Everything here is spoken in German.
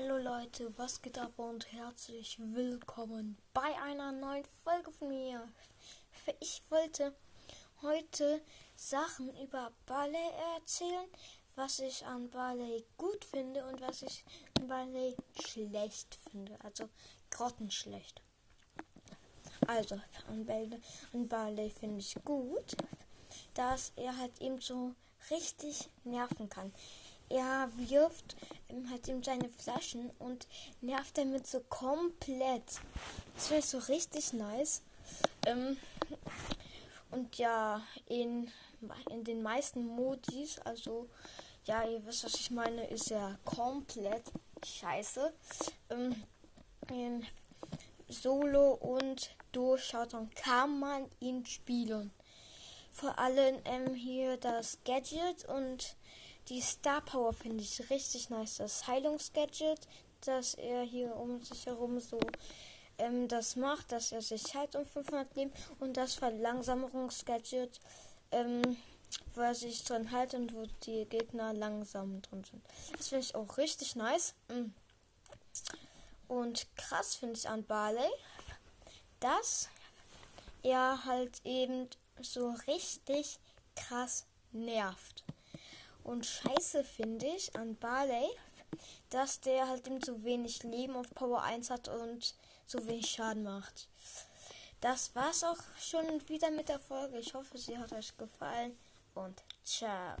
Hallo Leute, was geht ab und herzlich willkommen bei einer neuen Folge von mir. Ich wollte heute Sachen über Ballet erzählen, was ich an Ballet gut finde und was ich an Ballet schlecht finde, also grottenschlecht. Also, an Ballet, finde ich gut, dass er halt eben so richtig nerven kann er wirft halt ihm seine Flaschen und nervt damit so komplett. Das wäre so richtig nice. Ähm, und ja, in, in den meisten Modis, also ja, ihr wisst, was ich meine, ist er komplett scheiße. Ähm, in Solo und Durchschautung kann man ihn spielen. Vor allem ähm, hier das Gadget und die Star Power finde ich richtig nice. Das Heilungsgadget, dass er hier um sich herum so ähm, das macht, dass er sich heilt um 500 Leben und das Verlangsamungsgadget, ähm, wo er sich drin hält und wo die Gegner langsam drin sind. Das finde ich auch richtig nice. Mm. Und krass finde ich an Barley, dass er halt eben so richtig krass nervt. Und scheiße finde ich an Barley, dass der halt eben so wenig Leben auf Power 1 hat und so wenig Schaden macht. Das war's auch schon wieder mit der Folge. Ich hoffe, sie hat euch gefallen und ciao.